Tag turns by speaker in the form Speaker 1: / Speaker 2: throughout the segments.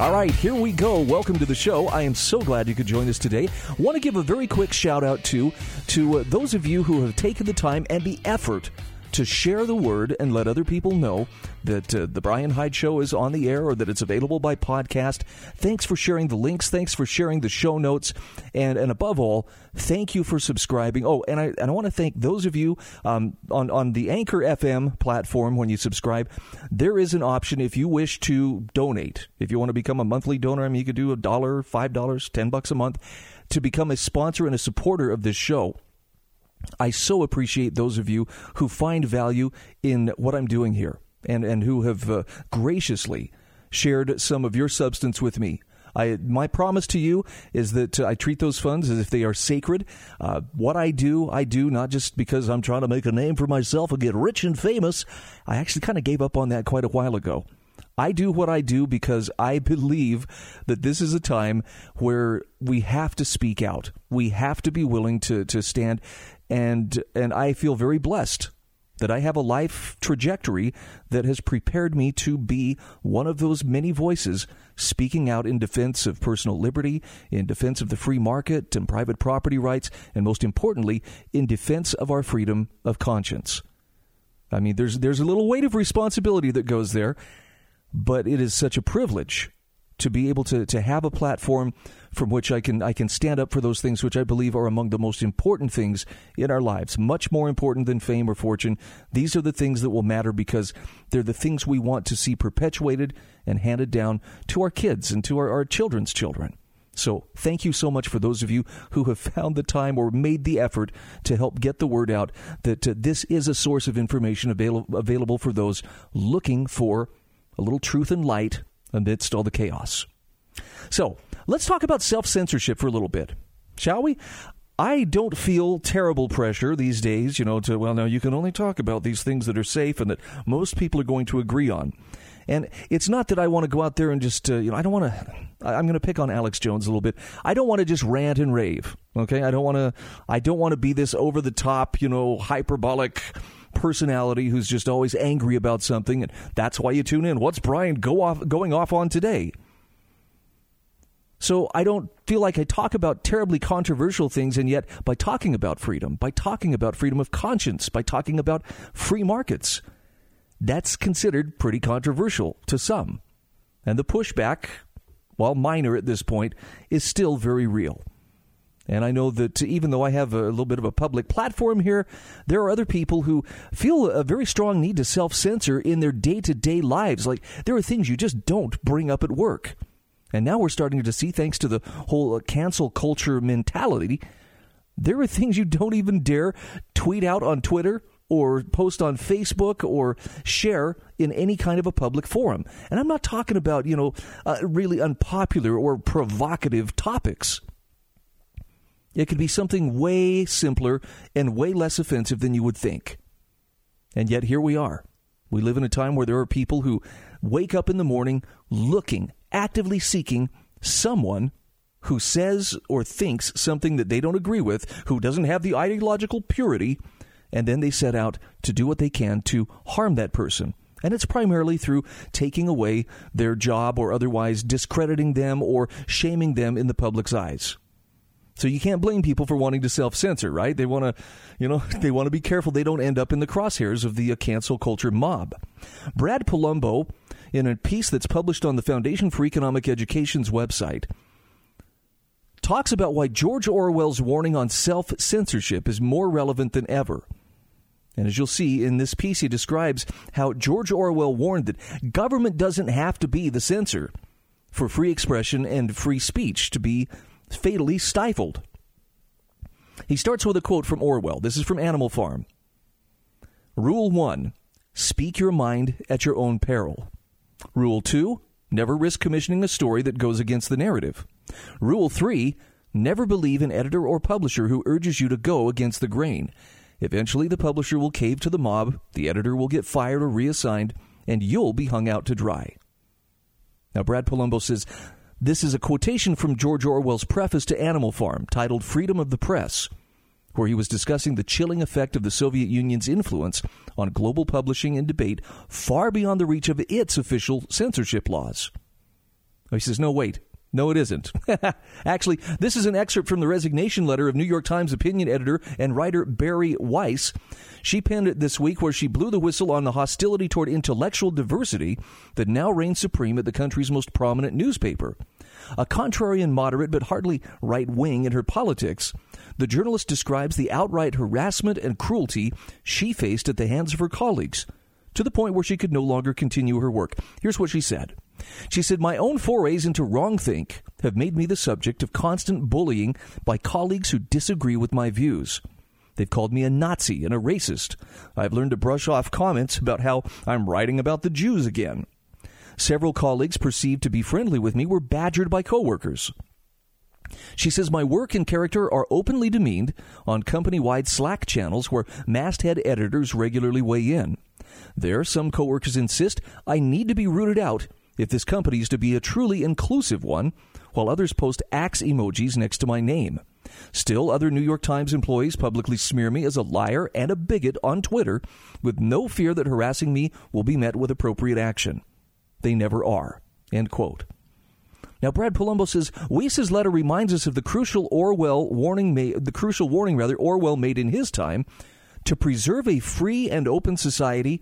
Speaker 1: All right, here we go. Welcome to the show. I am so glad you could join us today. Want to give a very quick shout out to to uh, those of you who have taken the time and the effort to share the word and let other people know that uh, the Bryan Hyde Show is on the air or that it's available by podcast. Thanks for sharing the links. Thanks for sharing the show notes. And, and above all, thank you for subscribing. Oh, and I, and I want to thank those of you um, on, on the Anchor FM platform when you subscribe. There is an option if you wish to donate. If you want to become a monthly donor, I mean, you could do a dollar, five dollars, ten bucks a month to become a sponsor and a supporter of this show. I so appreciate those of you who find value in what I'm doing here and, and who have uh, graciously shared some of your substance with me. I, my promise to you is that uh, I treat those funds as if they are sacred. Uh, what I do, I do not just because I'm trying to make a name for myself and get rich and famous. I actually kind of gave up on that quite a while ago. I do what I do because I believe that this is a time where we have to speak out. We have to be willing to, to stand and and I feel very blessed that I have a life trajectory that has prepared me to be one of those many voices speaking out in defense of personal liberty, in defense of the free market and private property rights, and most importantly, in defense of our freedom of conscience. I mean, there's there's a little weight of responsibility that goes there, but it is such a privilege to be able to, to have a platform from which I can I can stand up for those things which I believe are among the most important things in our lives, much more important than fame or fortune. These are the things that will matter because they're the things we want to see perpetuated and handed down to our kids and to our, our children's children. So, thank you so much for those of you who have found the time or made the effort to help get the word out that uh, this is a source of information avail- available for those looking for a little truth and light amidst all the chaos. So, let's talk about self censorship for a little bit, shall we? I don't feel terrible pressure these days, you know, to, well, now you can only talk about these things that are safe and that most people are going to agree on. And it's not that I want to go out there and just, uh, you know, I don't want to, I'm going to pick on Alex Jones a little bit. I don't want to just rant and rave, okay? I don't want to, I don't want to be this over the top, you know, hyperbolic personality who's just always angry about something, and that's why you tune in. What's Bryan go off going off on today? So I don't feel like I talk about terribly controversial things, and yet by talking about freedom, by talking about freedom of conscience, by talking about free markets, that's considered pretty controversial to some. And the pushback, while minor at this point, is still very real. And I know that even though I have a little bit of a public platform here, there are other people who feel a very strong need to self censor in their day to day lives. Like, there are things you just don't bring up at work. And now we're starting to see, thanks to the whole cancel culture mentality, there are things you don't even dare tweet out on Twitter or post on Facebook or share in any kind of a public forum. And I'm not talking about, you know, uh, really unpopular or provocative topics. It could be something way simpler and way less offensive than you would think. And yet here we are. We live in a time where there are people who wake up in the morning looking, actively seeking someone who says or thinks something that they don't agree with, who doesn't have the ideological purity, and then they set out to do what they can to harm that person. And it's primarily through taking away their job or otherwise discrediting them or shaming them in the public's eyes. So you can't blame people for wanting to self-censor, right? They want to, you know, they want to be careful they don't end up in the crosshairs of the uh, cancel culture mob. Brad Polumbo, in a piece that's published on the Foundation for Economic Education's website, talks about why George Orwell's warning on self-censorship is more relevant than ever. And as you'll see in this piece, he describes how George Orwell warned that government doesn't have to be the censor for free expression and free speech to be fatally stifled. He starts with a quote from Orwell. This is from Animal Farm. Rule 1 Speak your mind at your own peril. Rule 2 Never risk commissioning a story that goes against the narrative. Rule 3 Never believe an editor or publisher who urges you to go against the grain. Eventually, the publisher will cave to the mob, the editor will get fired or reassigned, and you'll be hung out to dry. Now, Brad Polumbo says this is a quotation from George Orwell's preface to Animal Farm, titled Freedom of the Press, where he was discussing the chilling effect of the Soviet Union's influence on global publishing and debate far beyond the reach of its official censorship laws. He says, no, wait. No, it isn't. Actually, this is an excerpt from the resignation letter of New York Times opinion editor and writer Bari Weiss. She penned it this week where she blew the whistle on the hostility toward intellectual diversity that now reigns supreme at the country's most prominent newspaper. A contrarian moderate but hardly right wing in her politics, the journalist describes the outright harassment and cruelty she faced at the hands of her colleagues to the point where she could no longer continue her work. Here's what she said. She said, My own forays into wrongthink have made me the subject of constant bullying by colleagues who disagree with my views. They've called me a Nazi and a racist. I've learned to brush off comments about how I'm writing about the Jews again. Several colleagues perceived to be friendly with me were badgered by coworkers. She says my work and character are openly demeaned on company wide Slack channels where masthead editors regularly weigh in. There, some coworkers insist I need to be rooted out if this company is to be a truly inclusive one, while others post axe emojis next to my name. Still, other New York Times employees publicly smear me as a liar and a bigot on Twitter with no fear that harassing me will be met with appropriate action. They never are. End quote. Now, Brad Polumbo says Weiss's letter reminds us of the crucial Orwell warning, made, the crucial warning rather Orwell made in his time to preserve a free and open society.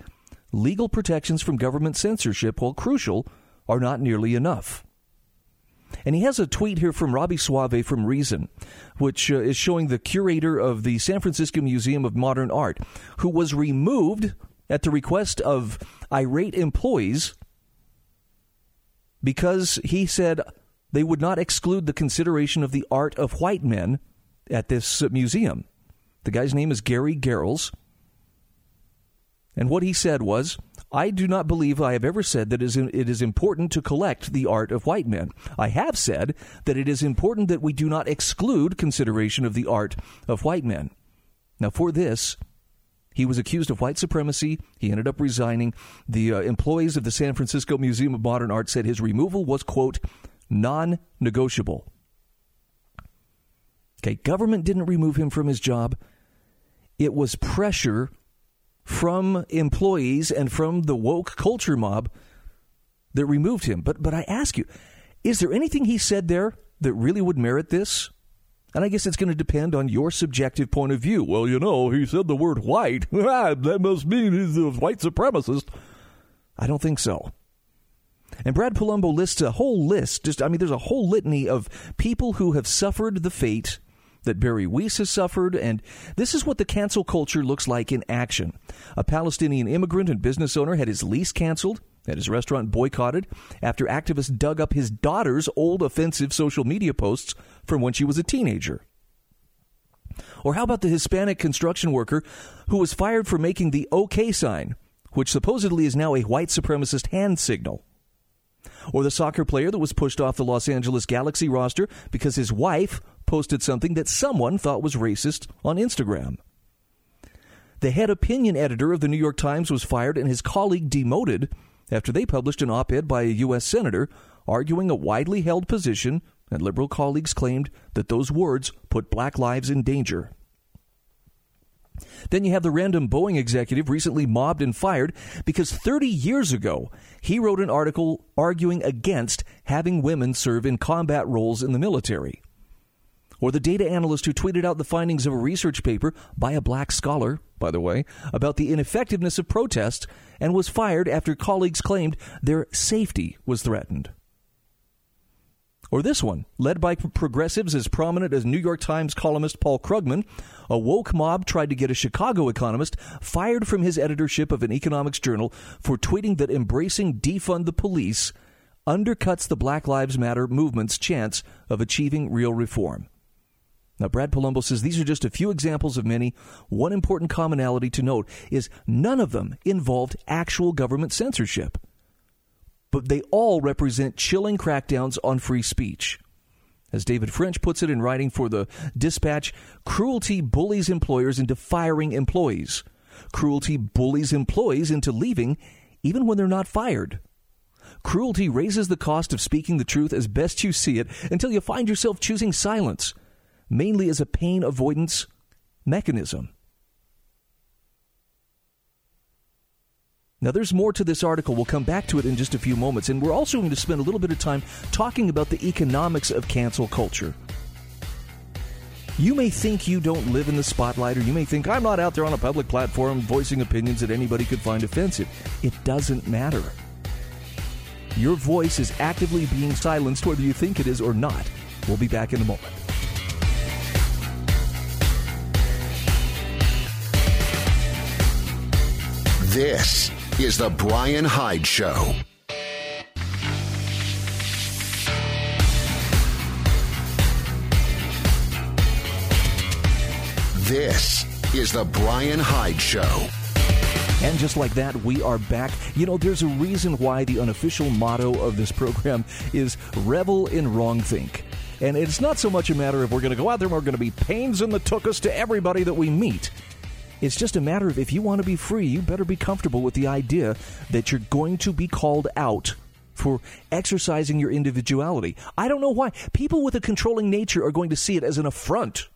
Speaker 1: Legal protections from government censorship, while crucial, are not nearly enough. And he has a tweet here from Robby Soave from Reason, which uh, is showing the curator of the San Francisco Museum of Modern Art, who was removed at the request of irate employees because he said they would not exclude the consideration of the art of white men at this museum. The guy's name is Gary Garrels. And what he said was, I do not believe I have ever said that it is important to collect the art of white men. I have said that it is important that we do not exclude consideration of the art of white men. Now, for this, he was accused of white supremacy. He ended up resigning. The uh, employees of the San Francisco Museum of Modern Art said his removal was, quote, non negotiable. Okay, government didn't remove him from his job. It was pressure from employees and from the woke culture mob that removed him. But but I ask you, is there anything he said there that really would merit this? And I guess it's going to depend on your subjective point of view. Well, you know, he said the word white. that must mean he's a white supremacist. I don't think so. And Brad Polumbo lists a whole list, just, I mean, there's a whole litany of people who have suffered the fate that Bari Weiss has suffered, and this is what the cancel culture looks like in action. A Palestinian immigrant and business owner had his lease canceled had his restaurant boycotted after activists dug up his daughter's old offensive social media posts from when she was a teenager. Or how about the Hispanic construction worker who was fired for making the OK sign, which supposedly is now a white supremacist hand signal? Or the soccer player that was pushed off the Los Angeles Galaxy roster because his wife posted something that someone thought was racist on Instagram. The head opinion editor of the New York Times was fired and his colleague demoted after they published an op ed by a U.S. Senator arguing a widely held position, and liberal colleagues claimed that those words put black lives in danger. Then you have the random Boeing executive recently mobbed and fired because 30 years ago he wrote an article arguing against having women serve in combat roles in the military. Or the data analyst who tweeted out the findings of a research paper by a black scholar, by the way, about the ineffectiveness of protests and was fired after colleagues claimed their safety was threatened. Or this one, led by progressives as prominent as New York Times columnist Paul Krugman, a woke mob tried to get a Chicago economist fired from his editorship of an economics journal for tweeting that embracing defund the police undercuts the Black Lives Matter movement's chance of achieving real reform. Now, Brad Polumbo says these are just a few examples of many. One important commonality to note is none of them involved actual government censorship. but they all represent chilling crackdowns on free speech. As David French puts it in writing for the Dispatch, cruelty bullies employers into firing employees. Cruelty bullies employees into leaving even when they're not fired. Cruelty raises the cost of speaking the truth as best you see it until you find yourself choosing silence, mainly as a pain avoidance mechanism. Now, there's more to this article. We'll come back to it in just a few moments. And we're also going to spend a little bit of time talking about the economics of cancel culture. You may think you don't live in the spotlight, or you may think I'm not out there on a public platform voicing opinions that anybody could find offensive. It doesn't matter. Your voice is actively being silenced, whether you think it is or not. We'll be back in a moment.
Speaker 2: This is The Bryan Hyde Show. This is The Bryan Hyde Show.
Speaker 1: And just like that, we are back. You know, there's a reason why the unofficial motto of this program is revel in wrong think. And it's not so much a matter of we're going to go out there and we're going to be pains in the tuchus to everybody that we meet. It's just a matter of if you want to be free, you better be comfortable with the idea that you're going to be called out for exercising your individuality. I don't know why. People with a controlling nature are going to see it as an affront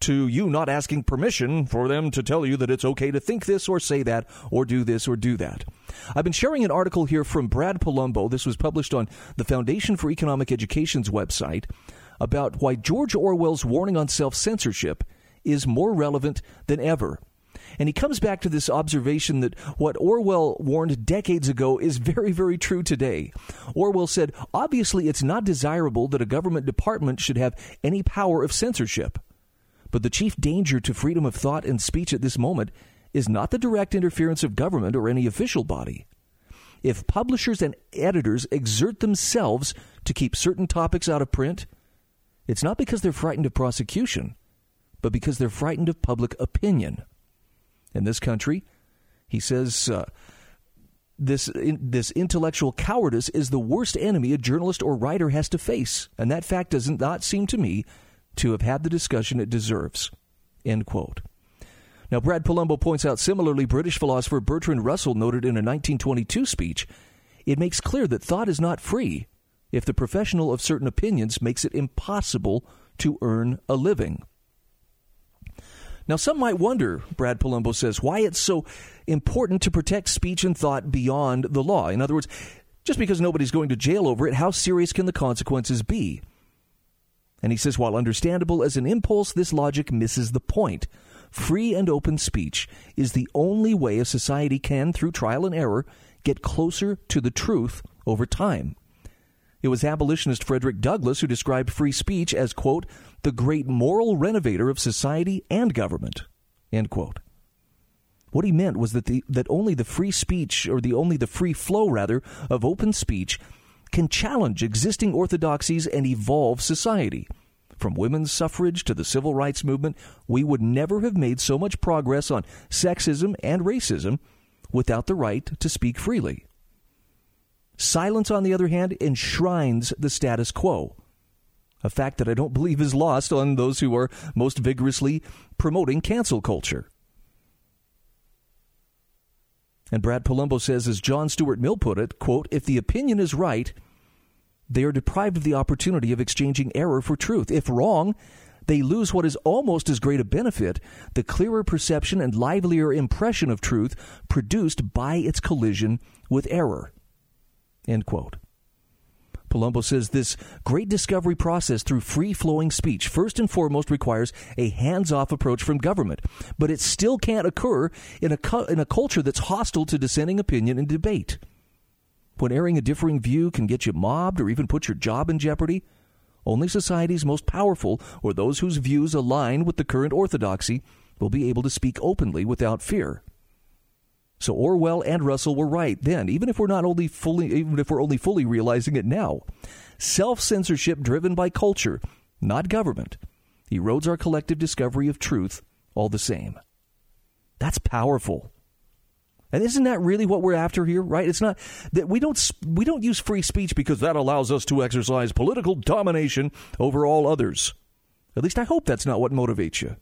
Speaker 1: to you not asking permission for them to tell you that it's okay to think this or say that or do this or do that. I've been sharing an article here from Brad Polumbo. This was published on the Foundation for Economic Education's website about why George Orwell's warning on self censorship is more relevant than ever. And he comes back to this observation that what Orwell warned decades ago is very, very true today. Orwell said, obviously, it's not desirable that a government department should have any power of censorship. But the chief danger to freedom of thought and speech at this moment is not the direct interference of government or any official body. If publishers and editors exert themselves to keep certain topics out of print, it's not because they're frightened of prosecution, but because they're frightened of public opinion. In this country, he says, uh, this in, this intellectual cowardice is the worst enemy a journalist or writer has to face, and that fact does not seem to me to have had the discussion it deserves. End quote. Now, Brad Polumbo points out similarly, British philosopher Bertrand Russell noted in a 1922 speech it makes clear that thought is not free if the professional of certain opinions makes it impossible to earn a living. Now, some might wonder, Brad Polumbo says, why it's so important to protect speech and thought beyond the law. In other words, just because nobody's going to jail over it, how serious can the consequences be? And he says, while understandable as an impulse, this logic misses the point. Free and open speech is the only way a society can, through trial and error, get closer to the truth over time. It was abolitionist Frederick Douglass who described free speech as, quote, the great moral renovator of society and government, end quote. What he meant was that the, that only the free speech, or the only the free flow rather, of open speech can challenge existing orthodoxies and evolve society. From women's suffrage to the civil rights movement, we would never have made so much progress on sexism and racism without the right to speak freely. Silence, on the other hand, enshrines the status quo, a fact that I don't believe is lost on those who are most vigorously promoting cancel culture. And Brad Polumbo says, as John Stuart Mill put it, quote, if the opinion is right, they are deprived of the opportunity of exchanging error for truth. If wrong, they lose what is almost as great a benefit the clearer perception and livelier impression of truth produced by its collision with error. End quote. Polumbo says this great discovery process through free flowing speech first and foremost requires a hands off approach from government, but it still can't occur in a, cu- in a culture that's hostile to dissenting opinion and debate. When airing a differing view can get you mobbed or even put your job in jeopardy, only society's most powerful, or those whose views align with the current orthodoxy, will be able to speak openly without fear. So Orwell and Russell were right then, even if we're not only fully even if we're only fully realizing it now. Self-censorship driven by culture, not government, erodes our collective discovery of truth all the same. That's powerful. And isn't that really what we're after here, right? It's not that we don't we don't use free speech because that allows us to exercise political domination over all others. At least I hope that's not what motivates you.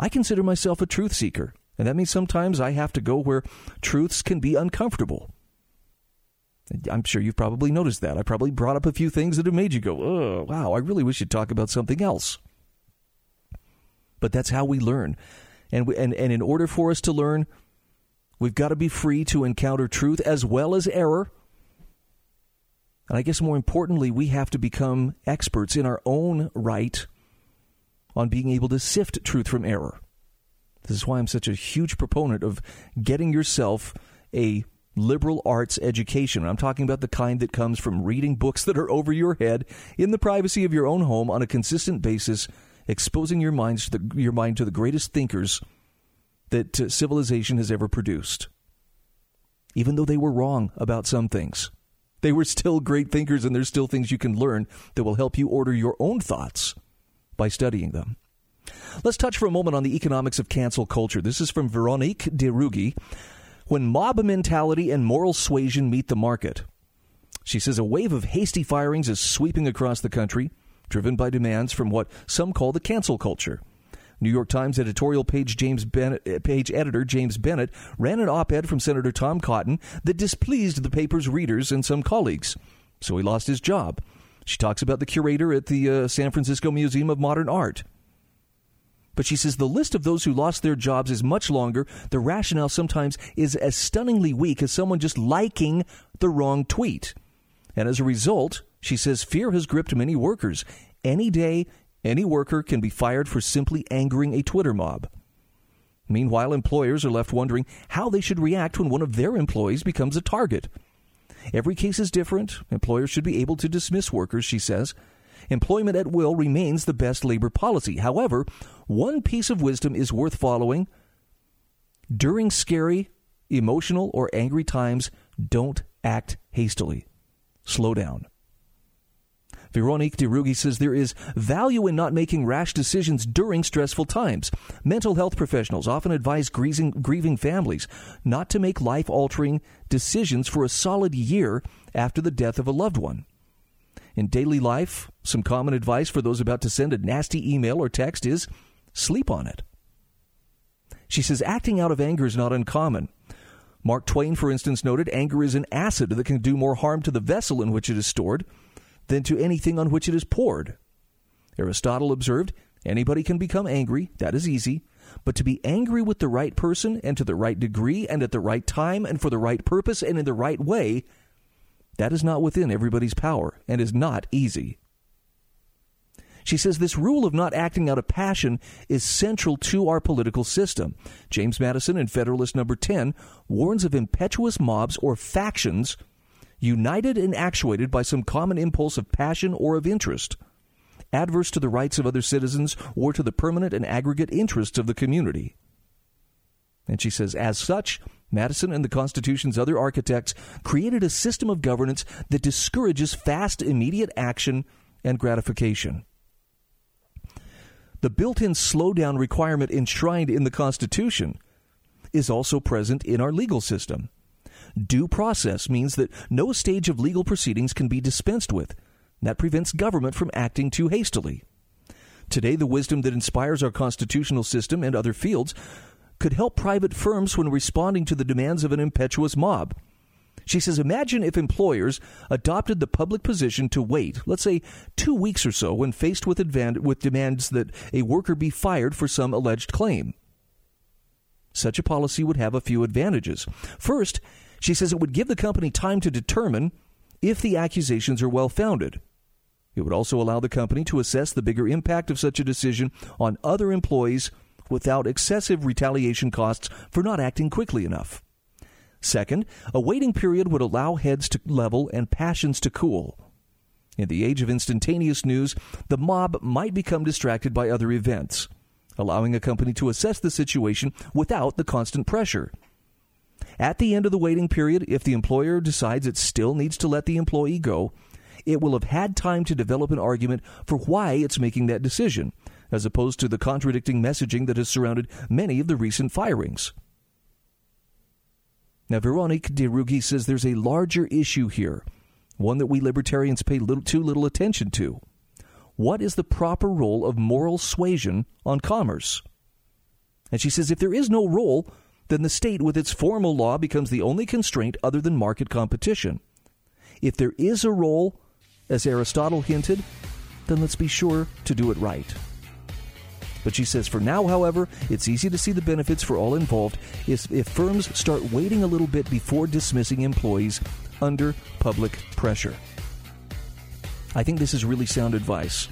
Speaker 1: I consider myself a truth seeker, and that means sometimes I have to go where truths can be uncomfortable. I'm sure you've probably noticed that. I probably brought up a few things that have made you go, oh, wow, I really wish you'd talk about something else. But that's how we learn. And, we, and, and in order for us to learn, we've got to be free to encounter truth as well as error. And I guess more importantly, we have to become experts in our own right on being able to sift truth from error. This is why I'm such a huge proponent of getting yourself a liberal arts education. I'm talking about the kind that comes from reading books that are over your head in the privacy of your own home on a consistent basis exposing your to the, your mind to the greatest thinkers that uh, civilization has ever produced. Even though they were wrong about some things, they were still great thinkers, and there's still things you can learn that will help you order your own thoughts by studying them. Let's touch for a moment on the economics of cancel culture. This is from Veronique de Rugy. When mob mentality and moral suasion meet the market, she says a wave of hasty firings is sweeping across the country driven by demands from what some call the cancel culture. New York Times editorial page James Bennet, eh, page editor James Bennet ran an op-ed from Senator Tom Cotton that displeased the paper's readers and some colleagues, so he lost his job. She talks about the curator at the uh, San Francisco Museum of Modern Art. But she says the list of those who lost their jobs is much longer. The rationale sometimes is as stunningly weak as someone just liking the wrong tweet. And as a result, she says fear has gripped many workers. Any day, any worker can be fired for simply angering a Twitter mob. Meanwhile, employers are left wondering how they should react when one of their employees becomes a target. Every case is different. Employers should be able to dismiss workers, she says. Employment at will remains the best labor policy. However, one piece of wisdom is worth following. During scary, emotional, or angry times, don't act hastily. Slow down. Veronique de Rugy says there is value in not making rash decisions during stressful times. Mental health professionals often advise grieving, grieving families not to make life altering decisions for a solid year after the death of a loved one. In daily life, some common advice for those about to send a nasty email or text is sleep on it. She says acting out of anger is not uncommon. Mark Twain, for instance, noted anger is an acid that can do more harm to the vessel in which it is stored than to anything on which it is poured. Aristotle observed anybody can become angry, that is easy, but to be angry with the right person and to the right degree and at the right time and for the right purpose and in the right way, that is not within everybody's power and is not easy. She says this rule of not acting out of passion is central to our political system. James Madison in Federalist number 10 warns of impetuous mobs or factions united and actuated by some common impulse of passion or of interest, adverse to the rights of other citizens or to the permanent and aggregate interests of the community. And she says, as such, Madison and the Constitution's other architects created a system of governance that discourages fast, immediate action and gratification. The built in slowdown requirement enshrined in the Constitution is also present in our legal system. Due process means that no stage of legal proceedings can be dispensed with. That prevents government from acting too hastily. Today, the wisdom that inspires our constitutional system and other fields could help private firms when responding to the demands of an impetuous mob. She says, imagine if employers adopted the public position to wait, let's say two weeks or so, when faced with, advan- with demands that a worker be fired for some alleged claim. Such a policy would have a few advantages. First, she says it would give the company time to determine if the accusations are well founded. It would also allow the company to assess the bigger impact of such a decision on other employees without excessive retaliation costs for not acting quickly enough. Second, a waiting period would allow heads to level and passions to cool. In the age of instantaneous news, the mob might become distracted by other events, allowing a company to assess the situation without the constant pressure. At the end of the waiting period, if the employer decides it still needs to let the employee go, it will have had time to develop an argument for why it's making that decision, as opposed to the contradicting messaging that has surrounded many of the recent firings. Now, Veronique de says there's a larger issue here, one that we libertarians pay little, too little attention to. What is the proper role of moral suasion on commerce? And she says if there is no role, then the state with its formal law becomes the only constraint other than market competition. If there is a role, as Aristotle hinted, then let's be sure to do it right. But she says for now, however, it's easy to see the benefits for all involved if, if firms start waiting a little bit before dismissing employees under public pressure. I think this is really sound advice.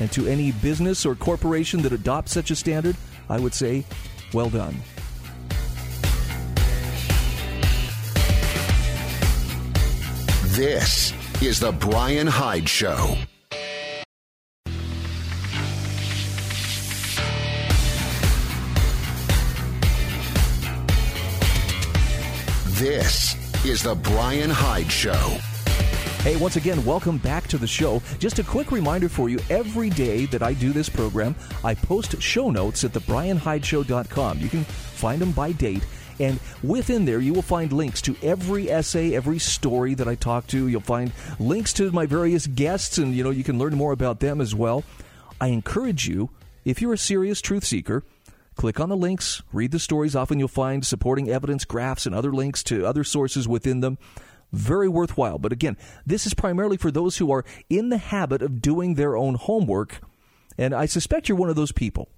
Speaker 1: And to any business or corporation that adopts such a standard, I would say, well done.
Speaker 2: This is The Bryan Hyde Show. This is The Bryan Hyde Show.
Speaker 1: Hey, once again, welcome back to the show. Just a quick reminder for you every day that I do this program, I post show notes at thebryanhydeshow.com. You can find them by date. And within there, you will find links to every essay, every story that I talk to. You'll find links to my various guests, and you know you can learn more about them as well. I encourage you, if you're a serious truth seeker, Click on the links, read the stories. Often you'll find supporting evidence, graphs, and other links to other sources within them. Very worthwhile. But again, this is primarily for those who are in the habit of doing their own homework. And I suspect you're one of those people.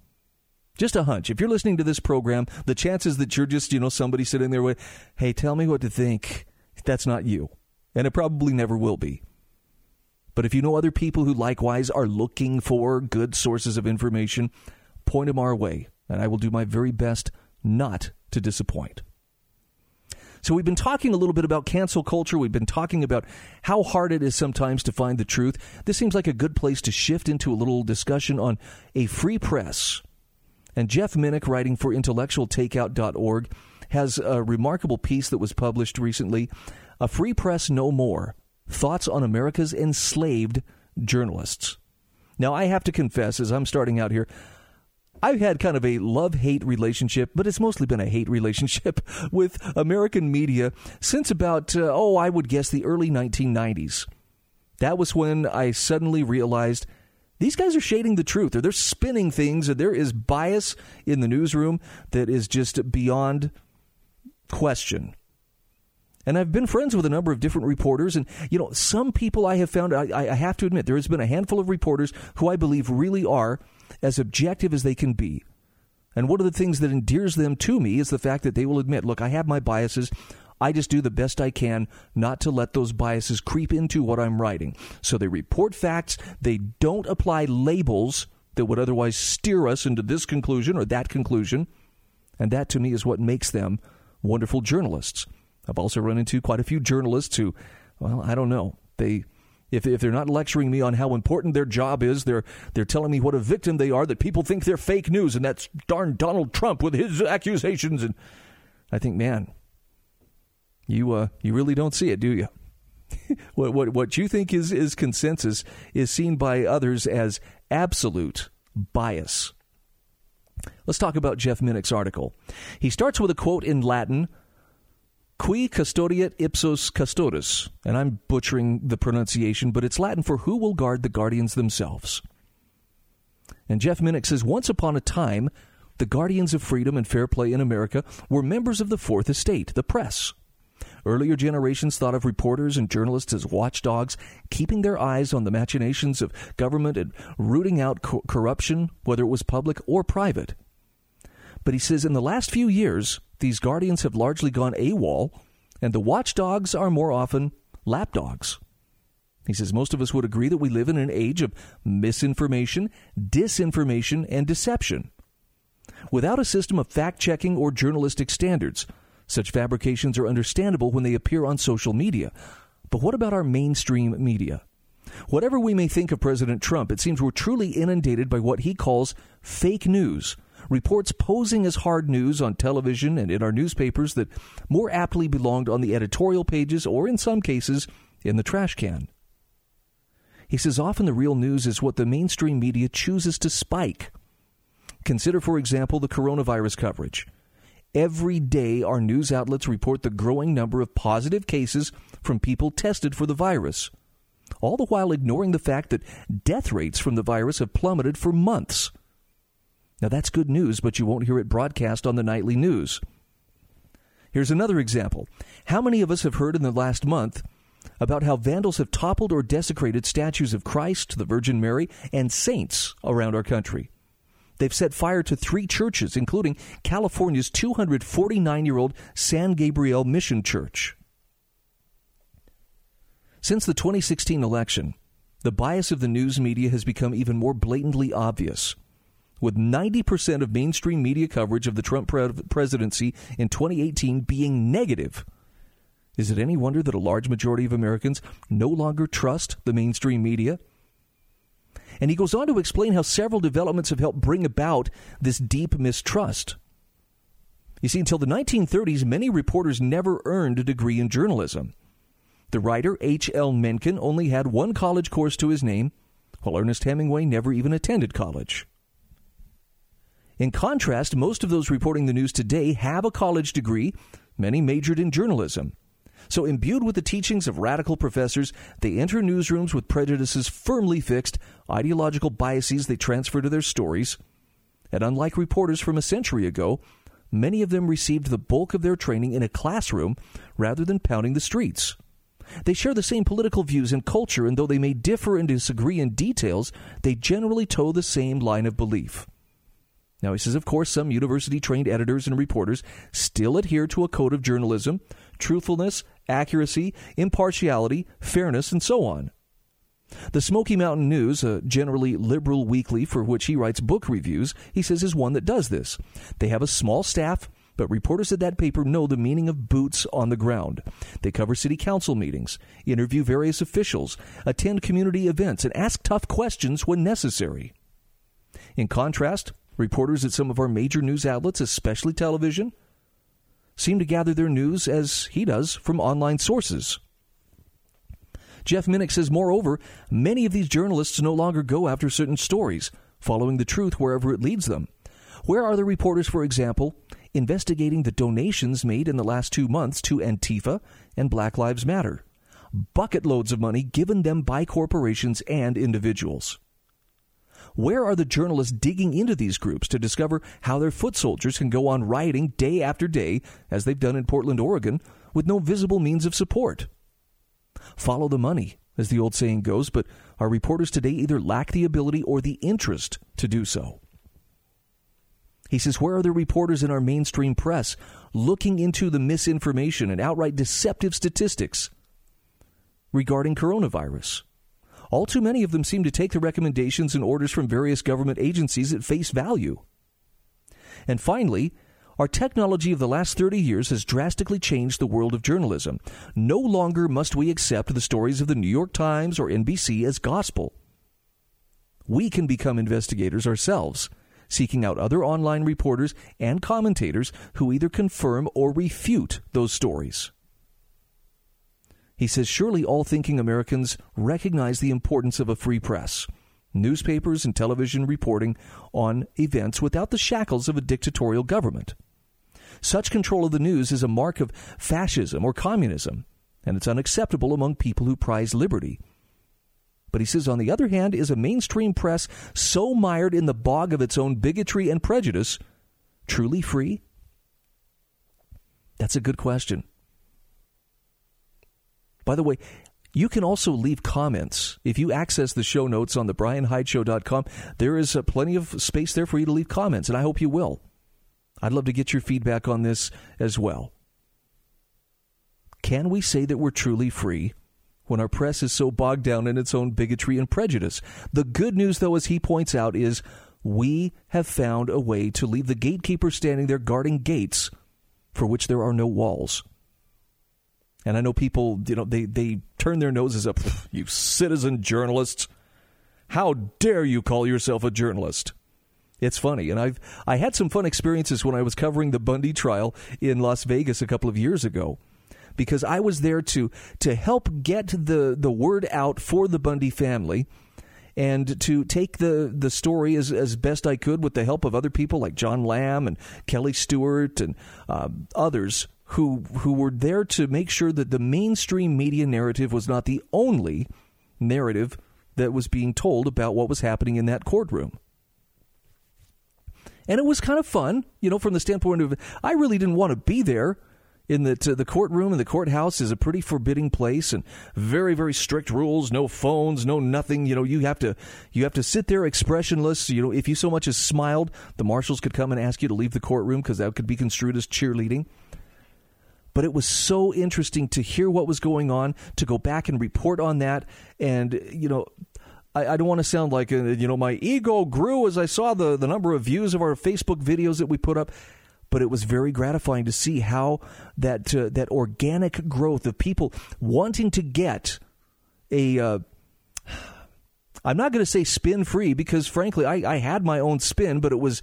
Speaker 1: Just a hunch. If you're listening to this program, the chances that you're just, you know, somebody sitting there with, hey, tell me what to think, that's not you. And it probably never will be. But if you know other people who likewise are looking for good sources of information, point them our way and I will do my very best not to disappoint. So, we've been talking a little bit about cancel culture. We've been talking about how hard it is sometimes to find the truth. This seems like a good place to shift into a little discussion on a free press. And Jeff Minick, writing for intellectualtakeout.org, has a remarkable piece that was published recently A Free Press No More Thoughts on America's Enslaved Journalists. Now, I have to confess, as I'm starting out here, I've had kind of a love hate relationship, but it's mostly been a hate relationship with American media since about, uh, oh, I would guess the early 1990s. That was when I suddenly realized these guys are shading the truth, or they're spinning things, or there is bias in the newsroom that is just beyond question. And I've been friends with a number of different reporters, and you know, some people I have found, I, I have to admit, there has been a handful of reporters who I believe really are as objective as they can be. And one of the things that endears them to me is the fact that they will admit, look, I have my biases. I just do the best I can not to let those biases creep into what I'm writing. So they report facts, they don't apply labels that would otherwise steer us into this conclusion or that conclusion. And that to me is what makes them wonderful journalists. I've also run into quite a few journalists who, well, I don't know, they if, if they're not lecturing me on how important their job is, they're they're telling me what a victim they are that people think they're fake news, and that's darn Donald Trump with his accusations. And I think, man, you uh, you really don't see it, do you? what what what you think is is consensus is seen by others as absolute bias. Let's talk about Jeff Minick's article. He starts with a quote in Latin Qui custodiet ipsos custodis. And I'm butchering the pronunciation, but it's Latin for who will guard the guardians themselves. And Jeff Minick says Once upon a time, the guardians of freedom and fair play in America were members of the Fourth Estate, the press. Earlier generations thought of reporters and journalists as watchdogs, keeping their eyes on the machinations of government and rooting out co- corruption, whether it was public or private. But he says in the last few years, these guardians have largely gone AWOL, and the watchdogs are more often lapdogs. He says most of us would agree that we live in an age of misinformation, disinformation, and deception. Without a system of fact checking or journalistic standards, such fabrications are understandable when they appear on social media. But what about our mainstream media? Whatever we may think of President Trump, it seems we're truly inundated by what he calls fake news reports posing as hard news on television and in our newspapers that more aptly belonged on the editorial pages or, in some cases, in the trash can. He says often the real news is what the mainstream media chooses to spike. Consider, for example, the coronavirus coverage. Every day, our news outlets report the growing number of positive cases from people tested for the virus, all the while ignoring the fact that death rates from the virus have plummeted for months. Now, that's good news, but you won't hear it broadcast on the nightly news. Here's another example. How many of us have heard in the last month about how vandals have toppled or desecrated statues of Christ, the Virgin Mary, and saints around our country? They've set fire to three churches, including California's 249 year old San Gabriel Mission Church. Since the 2016 election, the bias of the news media has become even more blatantly obvious. With 90% of mainstream media coverage of the Trump pre- presidency in 2018 being negative, is it any wonder that a large majority of Americans no longer trust the mainstream media? And he goes on to explain how several developments have helped bring about this deep mistrust. You see, until the 1930s, many reporters never earned a degree in journalism. The writer H.L. Mencken only had one college course to his name, while Ernest Hemingway never even attended college. In contrast, most of those reporting the news today have a college degree. Many majored in journalism. So, imbued with the teachings of radical professors, they enter newsrooms with prejudices firmly fixed, ideological biases they transfer to their stories. And unlike reporters from a century ago, many of them received the bulk of their training in a classroom rather than pounding the streets. They share the same political views and culture, and though they may differ and disagree in details, they generally toe the same line of belief. Now, he says, of course, some university trained editors and reporters still adhere to a code of journalism, truthfulness, accuracy, impartiality, fairness, and so on. The Smoky Mountain News, a generally liberal weekly for which he writes book reviews, he says is one that does this. They have a small staff, but reporters at that paper know the meaning of boots on the ground. They cover city council meetings, interview various officials, attend community events, and ask tough questions when necessary. In contrast, reporters at some of our major news outlets, especially television, seem to gather their news, as he does, from online sources. Jeff Minick says, moreover, many of these journalists no longer go after certain stories, following the truth wherever it leads them. Where are the reporters, for example, investigating the donations made in the last two months to Antifa and Black Lives Matter? Bucket loads of money given them by corporations and individuals. Where are the journalists digging into these groups to discover how their foot soldiers can go on rioting day after day, as they've done in Portland, Oregon, with no visible means of support? Follow the money, as the old saying goes, but our reporters today either lack the ability or the interest to do so. He says, Where are the reporters in our mainstream press looking into the misinformation and outright deceptive statistics regarding coronavirus? All too many of them seem to take the recommendations and orders from various government agencies at face value. And finally, our technology of the last 30 years has drastically changed the world of journalism. No longer must we accept the stories of the New York Times or NBC as gospel. We can become investigators ourselves, seeking out other online reporters and commentators who either confirm or refute those stories. He says, Surely all thinking Americans recognize the importance of a free press, newspapers and television reporting on events without the shackles of a dictatorial government. Such control of the news is a mark of fascism or communism, and it's unacceptable among people who prize liberty. But he says, on the other hand, is a mainstream press so mired in the bog of its own bigotry and prejudice truly free? That's a good question. By the way, you can also leave comments. If you access the show notes on the bryanhydeshow.com, there is uh, plenty of space there for you to leave comments, and I hope you will. I'd love to get your feedback on this as well. Can we say that we're truly free when our press is so bogged down in its own bigotry and prejudice? The good news, though, as he points out, is we have found a way to leave the gatekeeper standing there guarding gates for which there are no walls. And I know people, you know, they, they turn their noses up. You citizen journalists. How dare you call yourself a journalist? It's funny, and I've I had some fun experiences when I was covering the Bundy trial in Las Vegas a couple of years ago, because I was there to to help get the the word out for the Bundy family, and to take the, the story as, as best I could with the help of other people like John Lamb and Kelly Stewart and uh, others who who were there to make sure that the mainstream media narrative was not the only narrative that was being told about what was happening in that courtroom. And it was kind of fun, you know, from the standpoint of I really didn't want to be there in uh, the courtroom and the courthouse is a pretty forbidding place and very very strict rules no phones no nothing you know you have to you have to sit there expressionless you know if you so much as smiled the marshals could come and ask you to leave the courtroom because that could be construed as cheerleading but it was so interesting to hear what was going on, to go back and report on that. And, you know, I, I don't want to sound like, uh, you know, my ego grew as I saw the, the number of views of our Facebook videos that we put up. But it was very gratifying to see how that uh, that organic growth of people wanting to get a uh, I'm not going to say spin free because, frankly, I, I, had my own spin, but it was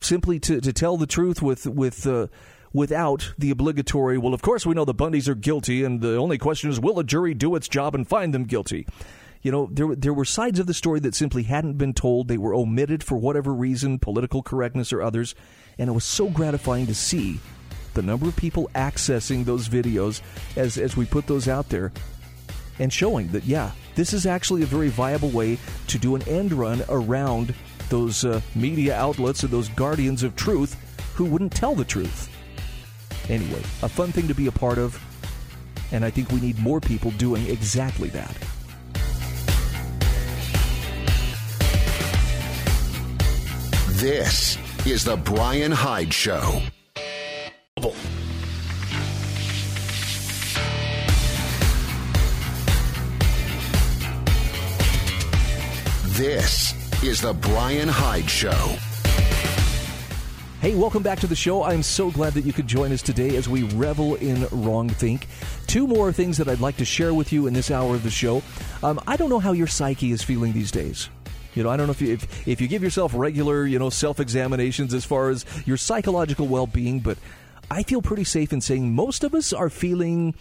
Speaker 1: simply to, to tell the truth with with uh, without the obligatory, well, of course, we know the Bundys are guilty, and the only question is, will a jury do its job and find them guilty? You know, there, there were sides of the story that simply hadn't been told. They were omitted for whatever reason, political correctness or others. And it was so gratifying to see the number of people accessing those videos as, as we put those out there and showing that, yeah, this is actually a very viable way to do an end run around those uh, media outlets and those guardians of truth who wouldn't tell the truth. Anyway, a fun thing to be a part of, and I think we need more people doing exactly that.
Speaker 2: This is the Bryan Hyde Show. This is the Bryan Hyde Show.
Speaker 1: Hey, welcome back to the show. I'm so glad that you could join us today as we revel in wrong think. Two more things that I'd like to share with you in this hour of the show. Um, I don't know how your psyche is feeling these days. You know, I don't know if you, if, if you give yourself regular, you know, self examinations as far as your psychological well being, but I feel pretty safe in saying most of us are feeling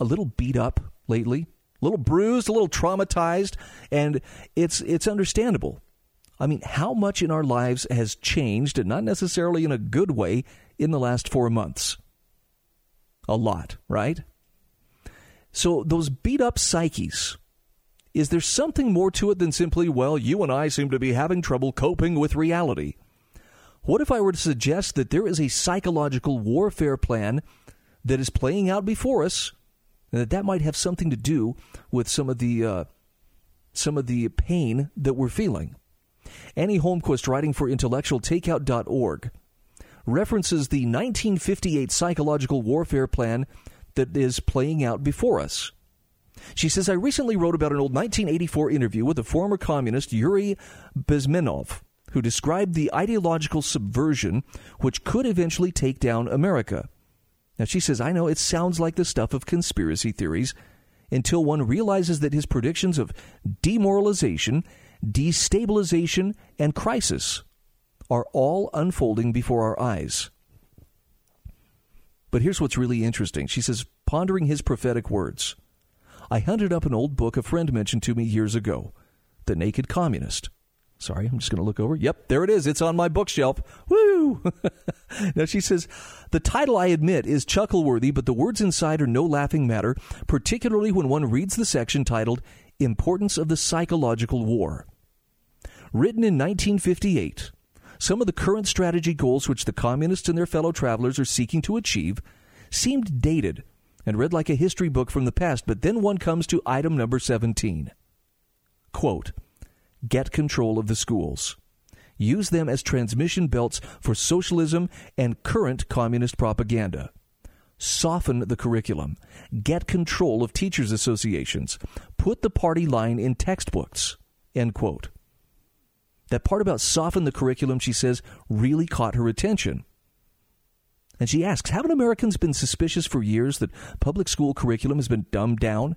Speaker 1: a little beat up lately, a little bruised, a little traumatized, and it's it's understandable. I mean, how much in our lives has changed, and not necessarily in a good way, in the last four months? A lot, right? So, those beat up psyches, is there something more to it than simply, well, you and I seem to be having trouble coping with reality? What if I were to suggest that there is a psychological warfare plan that is playing out before us, and that that might have something to do with some of the uh, some of the pain that we're feeling? Annie Holmquist, writing for intellectualtakeout.org, references the 1958 psychological warfare plan that is playing out before us. She says, I recently wrote about an old 1984 interview with the former communist Yuri Bezmenov, who described the ideological subversion which could eventually take down America. Now, she says, I know it sounds like the stuff of conspiracy theories until one realizes that his predictions of demoralization destabilization, and crisis are all unfolding before our eyes. But here's what's really interesting. She says, pondering his prophetic words, I hunted up an old book a friend mentioned to me years ago The Naked Communist. Sorry, I'm just going to look over. Yep, there it is. It's on my bookshelf. Woo! now she says, the title, I admit, is chuckle-worthy, but the words inside are no laughing matter, particularly when one reads the section titled Importance of the Psychological War. Written in 1958, some of the current strategy goals which the communists and their fellow travelers are seeking to achieve seemed dated and read like a history book from the past, but then one comes to item number 17. Quote, Get control of the schools. Use them as transmission belts for socialism and current communist propaganda soften the curriculum, get control of teachers' associations, put the party line in textbooks. End quote. That part about soften the curriculum, she says, really caught her attention. And she asks, haven't Americans been suspicious for years that public school curriculum has been dumbed down?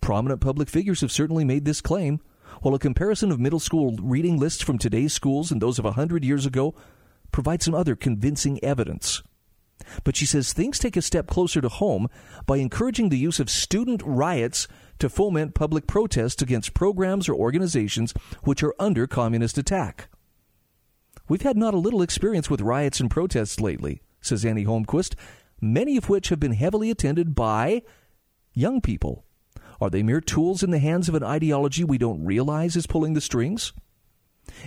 Speaker 1: Prominent public figures have certainly made this claim, while a comparison of middle school reading lists from today's schools and those of a hundred years ago provides some other convincing evidence. But she says things take a step closer to home by encouraging the use of student riots to foment public protests against programs or organizations which are under communist attack. We've had not a little experience with riots and protests lately, says Annie Holmquist, many of which have been heavily attended by young people. Are they mere tools in the hands of an ideology we don't realize is pulling the strings?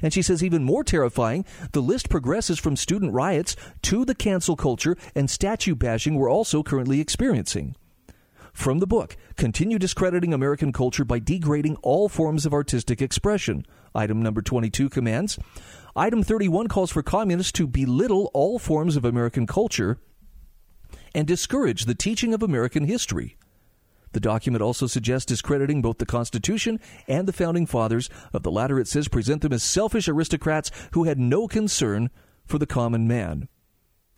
Speaker 1: And she says, even more terrifying, the list progresses from student riots to the cancel culture and statue bashing we're also currently experiencing. From the book, continue discrediting American culture by degrading all forms of artistic expression. Item number 22 commands. Item 31 calls for communists to belittle all forms of American culture and discourage the teaching of American history. The document also suggests discrediting both the Constitution and the Founding Fathers. Of the latter, it says present them as selfish aristocrats who had no concern for the common man.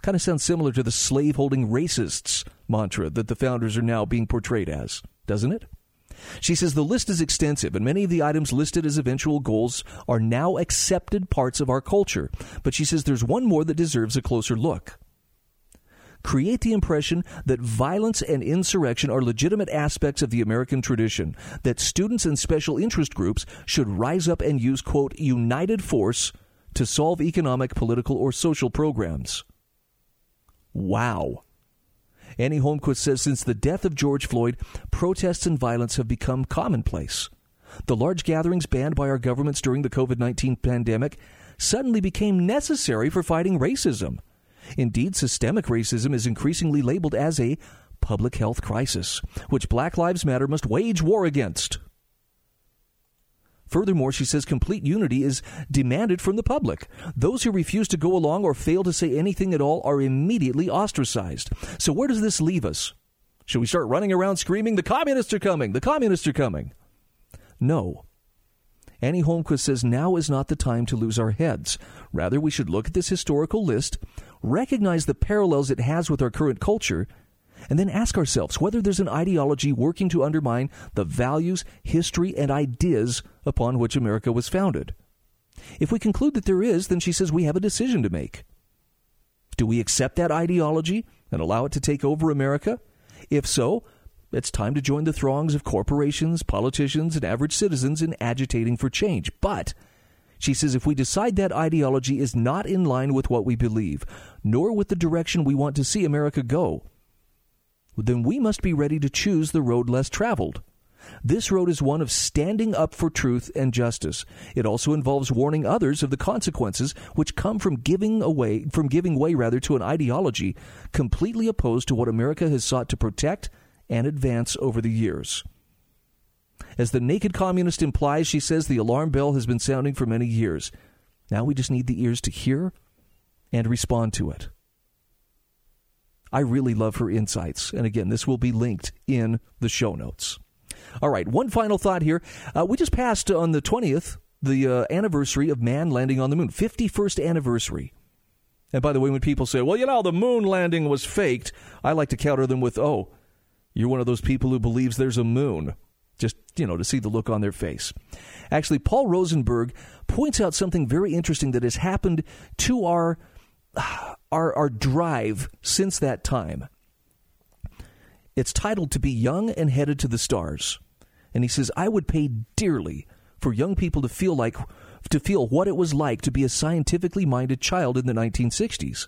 Speaker 1: Kind of sounds similar to the slaveholding racists mantra that the founders are now being portrayed as, doesn't it? She says the list is extensive, and many of the items listed as eventual goals are now accepted parts of our culture. But she says there's one more that deserves a closer look create the impression that violence and insurrection are legitimate aspects of the American tradition, that students and special interest groups should rise up and use, quote, united force to solve economic, political, or social programs. Wow. Annie Holmquist says since the death of George Floyd, protests and violence have become commonplace. The large gatherings banned by our governments during the COVID 19 pandemic suddenly became necessary for fighting racism. Indeed, systemic racism is increasingly labeled as a public health crisis, which Black Lives Matter must wage war against. Furthermore, she says complete unity is demanded from the public. Those who refuse to go along or fail to say anything at all are immediately ostracized. So, where does this leave us? Should we start running around screaming, The communists are coming! The communists are coming! No. Annie Holmquist says now is not the time to lose our heads. Rather, we should look at this historical list, recognize the parallels it has with our current culture, and then ask ourselves whether there's an ideology working to undermine the values, history, and ideas upon which America was founded. If we conclude that there is, then she says we have a decision to make. Do we accept that ideology and allow it to take over America? If so, it's time to join the throngs of corporations, politicians, and average citizens in agitating for change. But she says if we decide that ideology is not in line with what we believe, nor with the direction we want to see America go, then we must be ready to choose the road less traveled. This road is one of standing up for truth and justice. It also involves warning others of the consequences which come from giving away from giving way rather to an ideology completely opposed to what America has sought to protect and advance over the years. As the naked communist implies, she says the alarm bell has been sounding for many years. Now we just need the ears to hear and respond to it. I really love her insights. And again, this will be linked in the show notes. All right, one final thought here. Uh, we just passed on the 20th the uh, anniversary of man landing on the moon, 51st anniversary. And by the way, when people say, well, you know, the moon landing was faked, I like to counter them with, oh, you're one of those people who believes there's a moon just you know to see the look on their face. Actually, Paul Rosenberg points out something very interesting that has happened to our our our drive since that time. It's titled "To Be Young and Headed to the Stars," and he says, "I would pay dearly for young people to feel like to feel what it was like to be a scientifically minded child in the 1960s."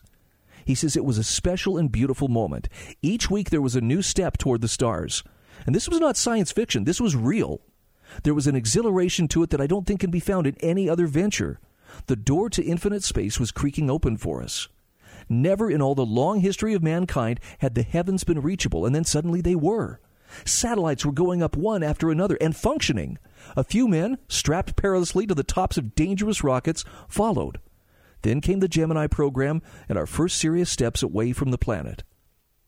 Speaker 1: He says it was a special and beautiful moment. Each week there was a new step toward the stars. And this was not science fiction, this was real. There was an exhilaration to it that I don't think can be found in any other venture. The door to infinite space was creaking open for us. Never in all the long history of mankind had the heavens been reachable, and then suddenly they were. Satellites were going up one after another and functioning. A few men, strapped perilously to the tops of dangerous rockets, followed. Then came the Gemini program and our first serious steps away from the planet.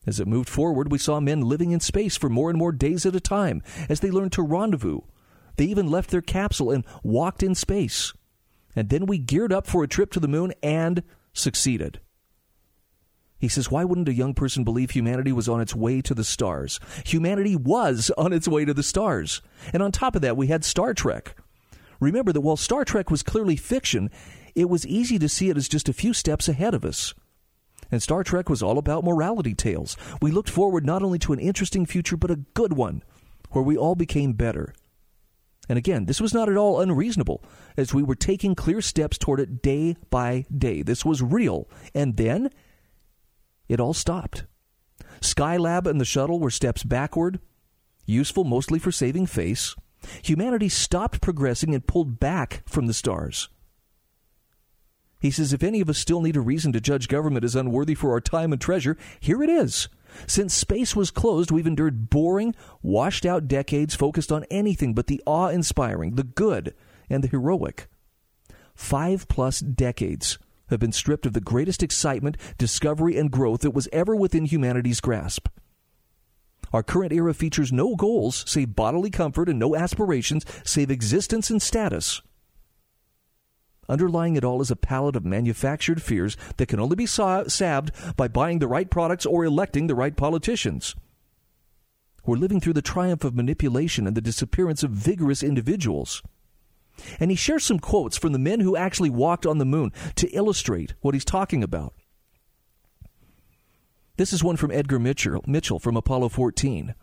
Speaker 1: As it moved forward, we saw men living in space for more and more days at a time as they learned to rendezvous. They even left their capsule and walked in space. And then we geared up for a trip to the moon and succeeded. He says, Why wouldn't a young person believe humanity was on its way to the stars? Humanity was on its way to the stars. And on top of that, we had Star Trek. Remember that while Star Trek was clearly fiction, it was easy to see it as just a few steps ahead of us. And Star Trek was all about morality tales. We looked forward not only to an interesting future, but a good one, where we all became better. And again, this was not at all unreasonable, as we were taking clear steps toward it day by day. This was real. And then it all stopped. Skylab and the shuttle were steps backward, useful mostly for saving face. Humanity stopped progressing and pulled back from the stars. He says, if any of us still need a reason to judge government as unworthy for our time and treasure, here it is. Since space was closed, we've endured boring, washed out decades focused on anything but the awe inspiring, the good, and the heroic. Five plus decades have been stripped of the greatest excitement, discovery, and growth that was ever within humanity's grasp. Our current era features no goals save bodily comfort and no aspirations save existence and status. Underlying it all is a palette of manufactured fears that can only be salved by buying the right products or electing the right politicians. We're living through the triumph of manipulation and the disappearance of vigorous individuals. And he shares some quotes from the men who actually walked on the moon to illustrate what he's talking about. This is one from Edgar Mitchell, Mitchell from Apollo 14.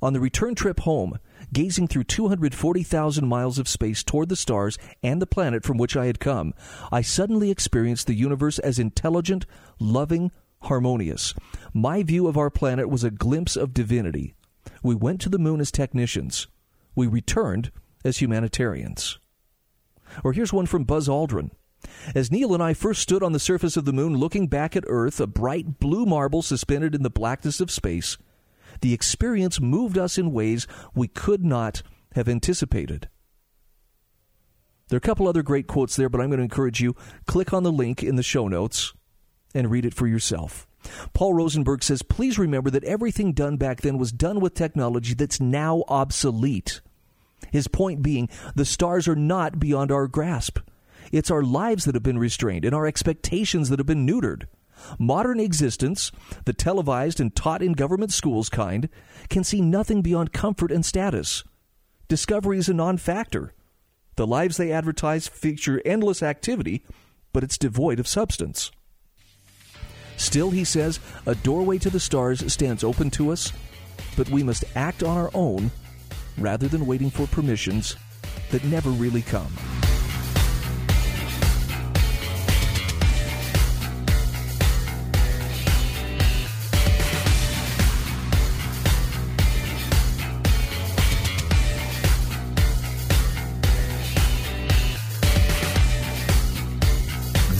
Speaker 1: On the return trip home, gazing through 240,000 miles of space toward the stars and the planet from which I had come, I suddenly experienced the universe as intelligent, loving, harmonious. My view of our planet was a glimpse of divinity. We went to the moon as technicians. We returned as humanitarians. Or here's one from Buzz Aldrin. As Neil and I first stood on the surface of the moon looking back at Earth, a bright blue marble suspended in the blackness of space, the experience moved us in ways we could not have anticipated. There are a couple other great quotes there, but I'm going to encourage you click on the link in the show notes and read it for yourself. Paul Rosenberg says, Please remember that everything done back then was done with technology that's now obsolete. His point being, the stars are not beyond our grasp. It's our lives that have been restrained and our expectations that have been neutered. Modern existence, the televised and taught in government schools kind, can see nothing beyond comfort and status. Discovery is a non factor. The lives they advertise feature endless activity, but it's devoid of substance. Still, he says, a doorway to the stars stands open to us, but we must act on our own rather than waiting for permissions that never really come.